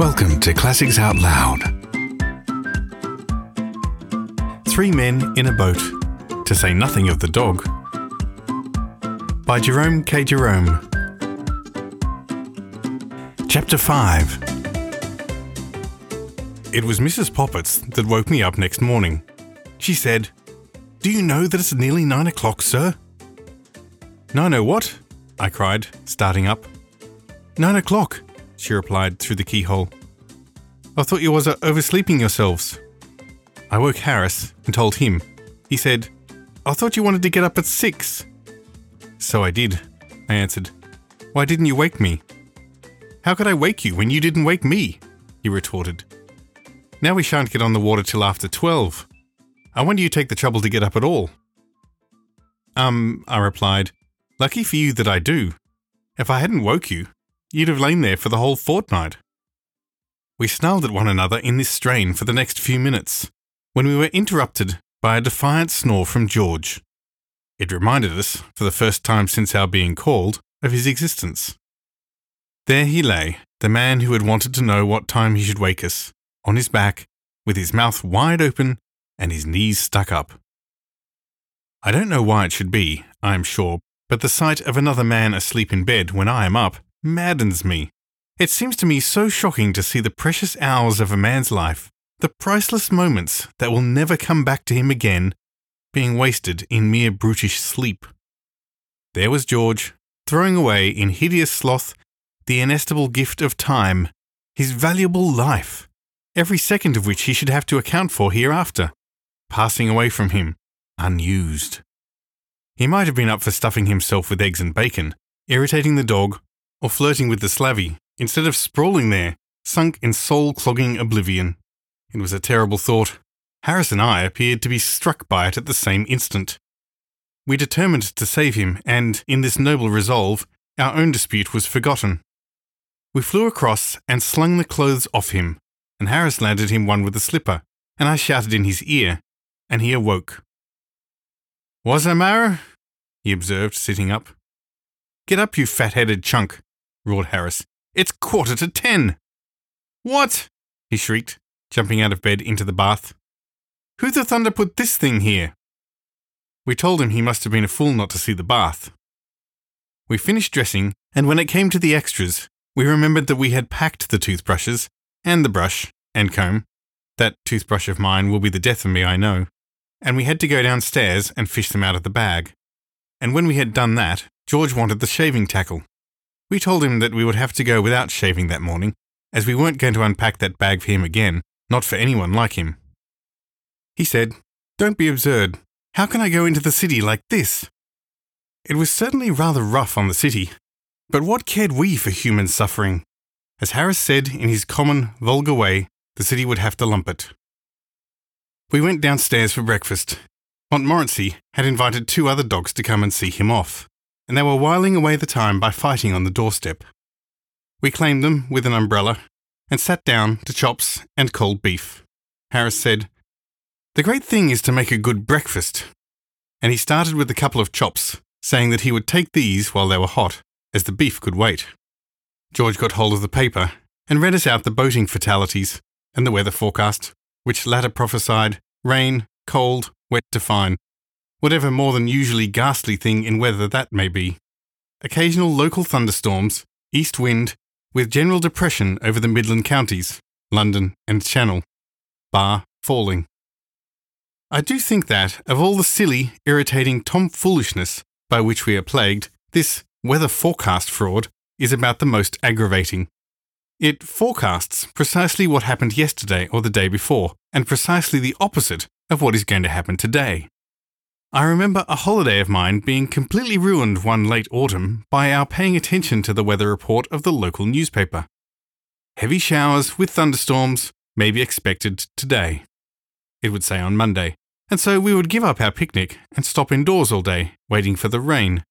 Welcome to Classics Out Loud. Three Men in a Boat, to say nothing of the dog. By Jerome K. Jerome. Chapter 5 It was Mrs. Poppets that woke me up next morning. She said, Do you know that it's nearly nine o'clock, sir? Nine o what? I cried, starting up. Nine o'clock, she replied through the keyhole. I thought you was uh, oversleeping yourselves. I woke Harris and told him. He said, I thought you wanted to get up at six. So I did, I answered. Why didn't you wake me? How could I wake you when you didn't wake me? He retorted. Now we shan't get on the water till after twelve. I wonder you take the trouble to get up at all. Um, I replied, lucky for you that I do. If I hadn't woke you, you'd have lain there for the whole fortnight. We snarled at one another in this strain for the next few minutes, when we were interrupted by a defiant snore from George. It reminded us, for the first time since our being called, of his existence. There he lay, the man who had wanted to know what time he should wake us, on his back, with his mouth wide open and his knees stuck up. I don't know why it should be, I am sure, but the sight of another man asleep in bed when I am up maddens me. It seems to me so shocking to see the precious hours of a man's life, the priceless moments that will never come back to him again, being wasted in mere brutish sleep. There was George, throwing away in hideous sloth the inestimable gift of time, his valuable life, every second of which he should have to account for hereafter, passing away from him, unused. He might have been up for stuffing himself with eggs and bacon, irritating the dog, or flirting with the slavey, instead of sprawling there, sunk in soul clogging oblivion. It was a terrible thought. Harris and I appeared to be struck by it at the same instant. We determined to save him, and in this noble resolve, our own dispute was forgotten. We flew across and slung the clothes off him, and Harris landed him one with a slipper, and I shouted in his ear, and he awoke. Was a matter? he observed, sitting up. Get up, you fat headed chunk, roared Harris. It's quarter to ten. What? he shrieked, jumping out of bed into the bath. Who the thunder put this thing here? We told him he must have been a fool not to see the bath. We finished dressing, and when it came to the extras, we remembered that we had packed the toothbrushes, and the brush, and comb. That toothbrush of mine will be the death of me, I know. And we had to go downstairs and fish them out of the bag. And when we had done that, George wanted the shaving tackle. We told him that we would have to go without shaving that morning, as we weren't going to unpack that bag for him again, not for anyone like him. He said, Don't be absurd. How can I go into the city like this? It was certainly rather rough on the city, but what cared we for human suffering? As Harris said in his common, vulgar way, the city would have to lump it. We went downstairs for breakfast. Montmorency had invited two other dogs to come and see him off, and they were whiling away the time by fighting on the doorstep. We claimed them with an umbrella and sat down to chops and cold beef. Harris said, The great thing is to make a good breakfast. And he started with a couple of chops, saying that he would take these while they were hot, as the beef could wait. George got hold of the paper and read us out the boating fatalities and the weather forecast, which latter prophesied rain, cold, wet to fine, whatever more than usually ghastly thing in weather that may be. Occasional local thunderstorms, east wind, with general depression over the Midland counties, London and Channel, bar falling. I do think that, of all the silly, irritating tomfoolishness by which we are plagued, this weather forecast fraud is about the most aggravating. It forecasts precisely what happened yesterday or the day before, and precisely the opposite of what is going to happen today. I remember a holiday of mine being completely ruined one late autumn by our paying attention to the weather report of the local newspaper. Heavy showers with thunderstorms may be expected today, it would say on Monday, and so we would give up our picnic and stop indoors all day, waiting for the rain.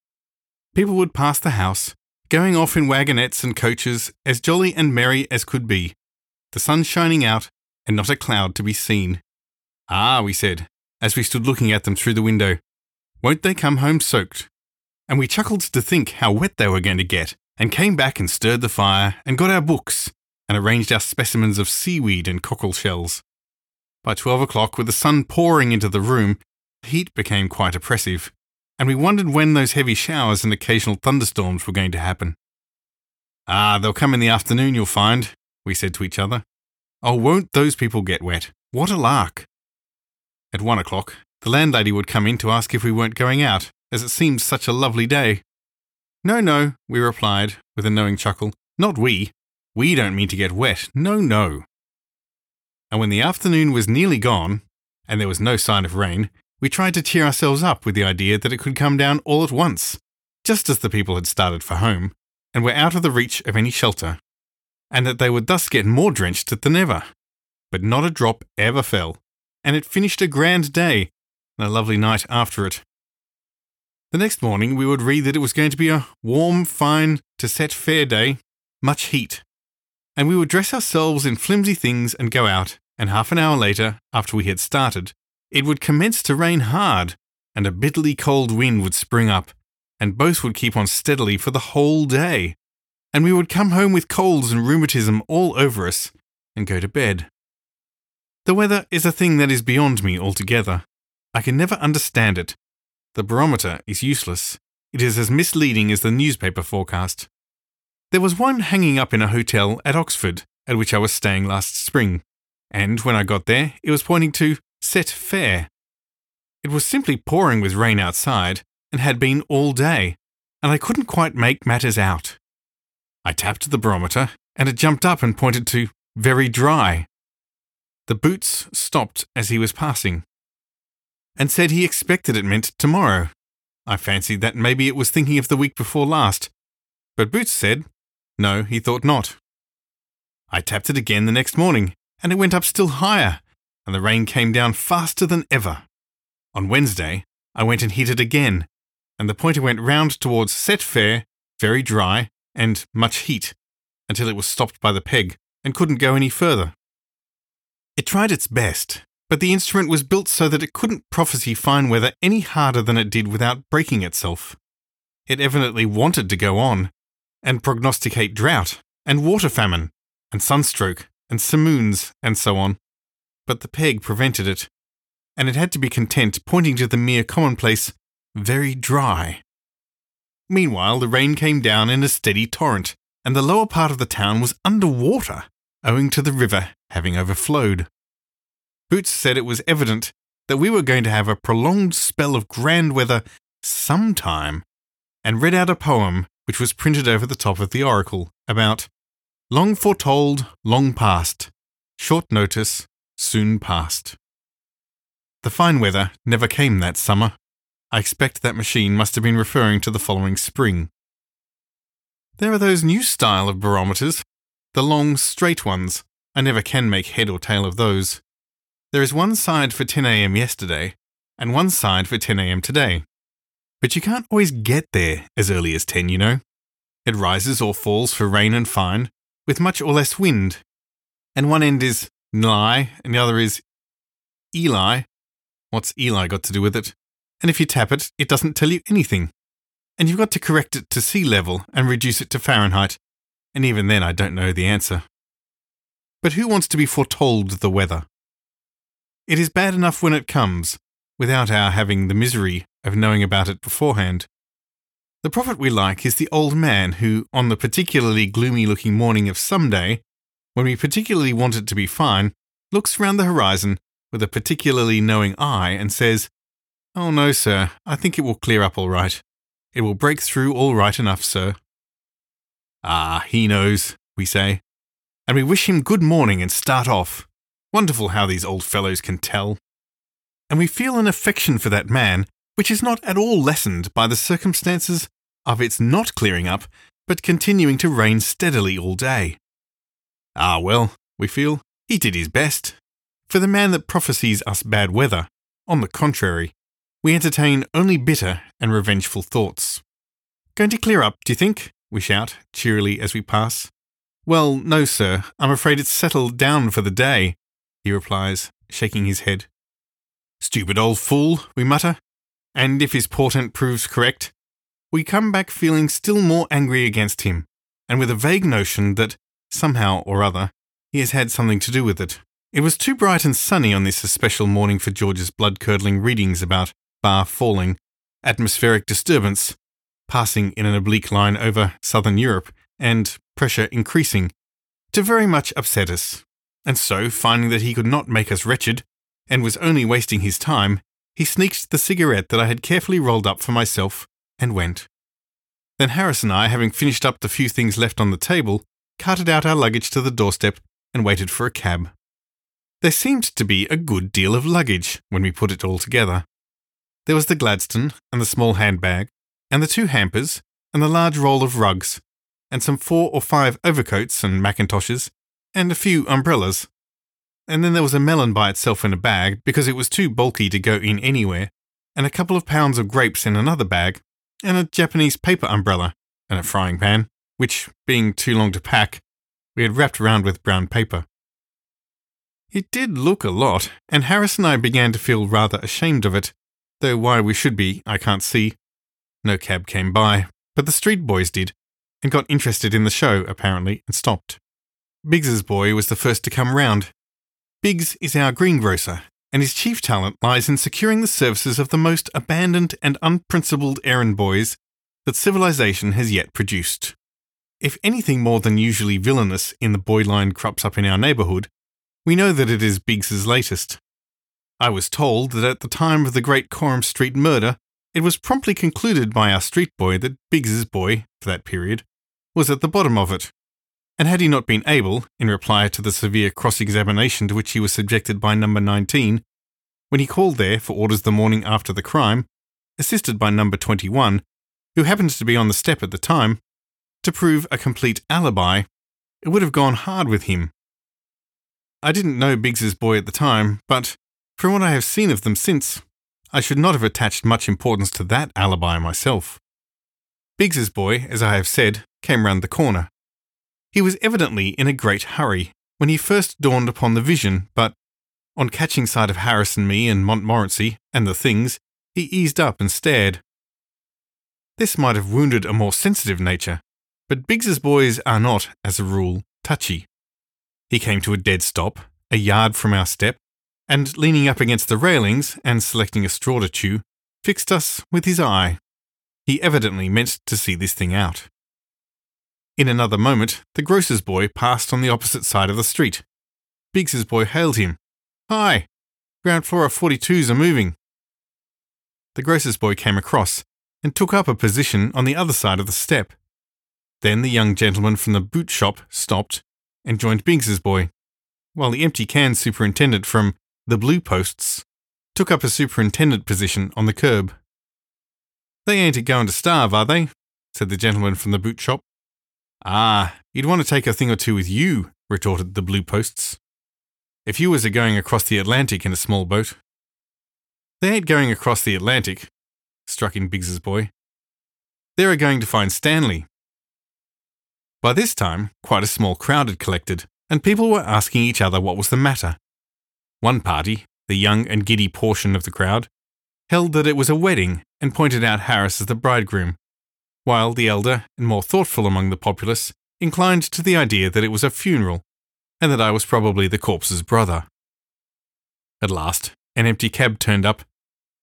People would pass the house, going off in wagonettes and coaches, as jolly and merry as could be, the sun shining out and not a cloud to be seen. Ah, we said, as we stood looking at them through the window. Won't they come home soaked? And we chuckled to think how wet they were going to get, and came back and stirred the fire and got our books, and arranged our specimens of seaweed and cockle shells. By 12 o'clock, with the sun pouring into the room, the heat became quite oppressive, and we wondered when those heavy showers and occasional thunderstorms were going to happen. Ah, they'll come in the afternoon, you'll find, we said to each other. Oh, won't those people get wet? What a lark! At one o'clock, the landlady would come in to ask if we weren't going out, as it seemed such a lovely day. No, no, we replied, with a knowing chuckle. Not we. We don't mean to get wet. No, no. And when the afternoon was nearly gone, and there was no sign of rain, we tried to cheer ourselves up with the idea that it could come down all at once, just as the people had started for home, and were out of the reach of any shelter, and that they would thus get more drenched than ever. But not a drop ever fell, and it finished a grand day, and a lovely night after it. The next morning, we would read that it was going to be a warm, fine, to set fair day, much heat. And we would dress ourselves in flimsy things and go out, and half an hour later, after we had started, it would commence to rain hard, and a bitterly cold wind would spring up, and both would keep on steadily for the whole day. And we would come home with colds and rheumatism all over us, and go to bed. The weather is a thing that is beyond me altogether. I can never understand it, the barometer is useless. It is as misleading as the newspaper forecast. There was one hanging up in a hotel at Oxford, at which I was staying last spring, and when I got there, it was pointing to set fair. It was simply pouring with rain outside, and had been all day, and I couldn't quite make matters out. I tapped the barometer, and it jumped up and pointed to very dry. The boots stopped as he was passing and said he expected it meant tomorrow. I fancied that maybe it was thinking of the week before last, but Boots said no, he thought not. I tapped it again the next morning, and it went up still higher, and the rain came down faster than ever. On Wednesday, I went and hit it again, and the pointer went round towards set fair, very dry, and much heat, until it was stopped by the peg and couldn't go any further. It tried its best, but the instrument was built so that it couldn't prophesy fine weather any harder than it did without breaking itself. It evidently wanted to go on and prognosticate drought and water famine and sunstroke and simoons and so on, but the peg prevented it, and it had to be content pointing to the mere commonplace, very dry. Meanwhile, the rain came down in a steady torrent, and the lower part of the town was under water, owing to the river having overflowed. Boots said it was evident that we were going to have a prolonged spell of grand weather sometime, and read out a poem which was printed over the top of the oracle about long foretold, long past, short notice, soon past. The fine weather never came that summer. I expect that machine must have been referring to the following spring. There are those new style of barometers, the long, straight ones. I never can make head or tail of those. There is one side for 10 am yesterday and one side for 10 am today. But you can't always get there as early as 10, you know. It rises or falls for rain and fine, with much or less wind. And one end is Nly and the other is Ely. What's Ely got to do with it? And if you tap it, it doesn't tell you anything. And you've got to correct it to sea level and reduce it to Fahrenheit. And even then, I don't know the answer. But who wants to be foretold the weather? It is bad enough when it comes, without our having the misery of knowing about it beforehand. The prophet we like is the old man who, on the particularly gloomy looking morning of some day, when we particularly want it to be fine, looks round the horizon with a particularly knowing eye and says, Oh no, sir, I think it will clear up all right. It will break through all right enough, sir. Ah, he knows, we say, and we wish him good morning and start off. Wonderful how these old fellows can tell. And we feel an affection for that man, which is not at all lessened by the circumstances of its not clearing up, but continuing to rain steadily all day. Ah, well, we feel, he did his best. For the man that prophesies us bad weather, on the contrary, we entertain only bitter and revengeful thoughts. Going to clear up, do you think? We shout cheerily as we pass. Well, no, sir, I'm afraid it's settled down for the day he replies, shaking his head. Stupid old fool, we mutter. And if his portent proves correct, we come back feeling still more angry against him, and with a vague notion that somehow or other, he has had something to do with it. It was too bright and sunny on this especial morning for George's blood curdling readings about bar falling, atmospheric disturbance, passing in an oblique line over southern Europe, and pressure increasing, to very much upset us. And so, finding that he could not make us wretched, and was only wasting his time, he sneaked the cigarette that I had carefully rolled up for myself and went. Then Harris and I, having finished up the few things left on the table, carted out our luggage to the doorstep and waited for a cab. There seemed to be a good deal of luggage when we put it all together. There was the Gladstone and the small handbag, and the two hampers, and the large roll of rugs, and some four or five overcoats and mackintoshes, and a few umbrellas. And then there was a melon by itself in a bag because it was too bulky to go in anywhere, and a couple of pounds of grapes in another bag, and a Japanese paper umbrella, and a frying pan, which, being too long to pack, we had wrapped round with brown paper. It did look a lot, and Harris and I began to feel rather ashamed of it, though why we should be, I can't see. No cab came by, but the street boys did, and got interested in the show, apparently, and stopped. Biggs's boy was the first to come round. Biggs is our greengrocer, and his chief talent lies in securing the services of the most abandoned and unprincipled errand boys that civilization has yet produced. If anything more than usually villainous in the boy line crops up in our neighbourhood, we know that it is Biggs's latest. I was told that at the time of the great Coram Street murder, it was promptly concluded by our street boy that Biggs's boy, for that period, was at the bottom of it. And had he not been able, in reply to the severe cross examination to which he was subjected by number 19, when he called there for orders the morning after the crime, assisted by number 21, who happened to be on the step at the time, to prove a complete alibi, it would have gone hard with him. I didn't know Biggs's boy at the time, but from what I have seen of them since, I should not have attached much importance to that alibi myself. Biggs's boy, as I have said, came round the corner. He was evidently in a great hurry when he first dawned upon the vision, but on catching sight of Harris and me and Montmorency and the things, he eased up and stared. This might have wounded a more sensitive nature, but Biggs's boys are not, as a rule, touchy. He came to a dead stop, a yard from our step, and leaning up against the railings and selecting a straw to chew, fixed us with his eye. He evidently meant to see this thing out. In another moment, the grocer's boy passed on the opposite side of the street. Biggs's boy hailed him Hi, ground floor of 42s are moving. The grocer's boy came across and took up a position on the other side of the step. Then the young gentleman from the boot shop stopped and joined Biggs's boy, while the empty can superintendent from the Blue Posts took up a superintendent position on the curb. They ain't a going to starve, are they? said the gentleman from the boot shop. Ah, he'd want to take a thing or two with you, retorted the Blue Posts if you was a going across the Atlantic in a small boat. They ain't going across the Atlantic, struck in Biggs's boy. They're a going to find Stanley. By this time, quite a small crowd had collected, and people were asking each other what was the matter. One party, the young and giddy portion of the crowd, held that it was a wedding and pointed out Harris as the bridegroom, while the elder and more thoughtful among the populace inclined to the idea that it was a funeral and that I was probably the corpse's brother. At last, an empty cab turned up.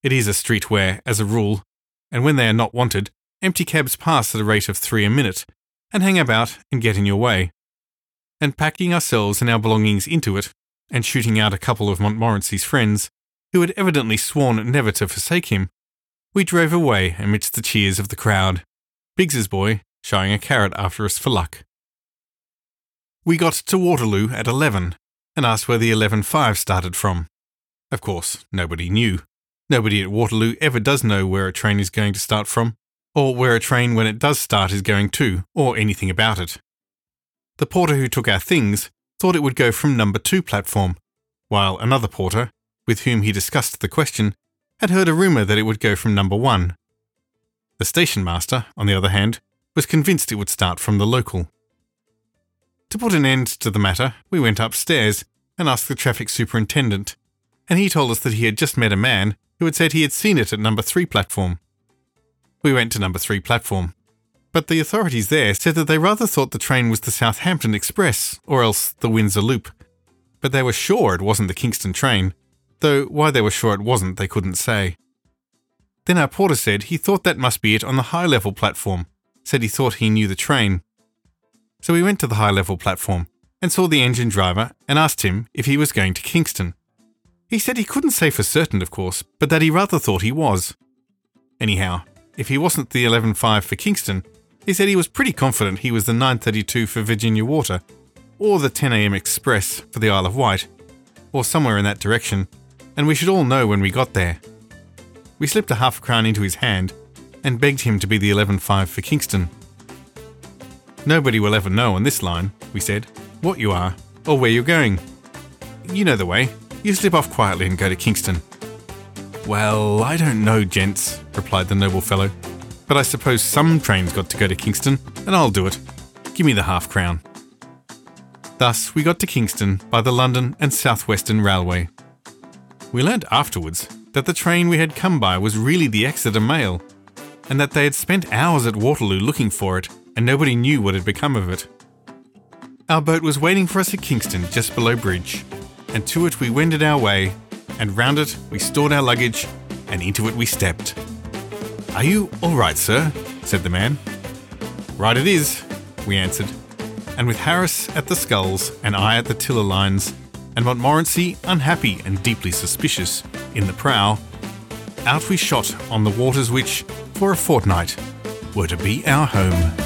It is a street where, as a rule, and when they are not wanted, empty cabs pass at a rate of three a minute and hang about and get in your way. And packing ourselves and our belongings into it, and shooting out a couple of Montmorency's friends, who had evidently sworn never to forsake him, we drove away amidst the cheers of the crowd, Biggs's boy shying a carrot after us for luck. We got to Waterloo at 11 and asked where the 11.5 started from. Of course, nobody knew. Nobody at Waterloo ever does know where a train is going to start from, or where a train when it does start is going to, or anything about it. The porter who took our things thought it would go from number 2 platform, while another porter, with whom he discussed the question, had heard a rumour that it would go from number 1. The station master, on the other hand, was convinced it would start from the local. To put an end to the matter, we went upstairs and asked the traffic superintendent, and he told us that he had just met a man who had said he had seen it at number 3 platform. We went to number 3 platform, but the authorities there said that they rather thought the train was the Southampton Express or else the Windsor Loop. But they were sure it wasn't the Kingston train, though why they were sure it wasn't they couldn't say. Then our porter said he thought that must be it on the high level platform, said he thought he knew the train. So we went to the high level platform and saw the engine driver and asked him if he was going to Kingston. He said he couldn't say for certain, of course, but that he rather thought he was. Anyhow, if he wasn't the 11.5 for Kingston, he said he was pretty confident he was the 9.32 for Virginia Water, or the 10am Express for the Isle of Wight, or somewhere in that direction, and we should all know when we got there. We slipped a half crown into his hand and begged him to be the 11.5 for Kingston. Nobody will ever know on this line, we said, what you are or where you're going. You know the way. You slip off quietly and go to Kingston. Well, I don't know, gents, replied the noble fellow, but I suppose some train's got to go to Kingston, and I'll do it. Give me the half crown. Thus, we got to Kingston by the London and South Western Railway. We learnt afterwards that the train we had come by was really the Exeter Mail, and that they had spent hours at Waterloo looking for it, and nobody knew what had become of it. Our boat was waiting for us at Kingston just below bridge, and to it we wended our way and round it we stored our luggage, and into it we stepped. Are you all right, sir? said the man. Right it is, we answered. And with Harris at the sculls and I at the tiller lines, and Montmorency unhappy and deeply suspicious in the prow, out we shot on the waters which, for a fortnight, were to be our home.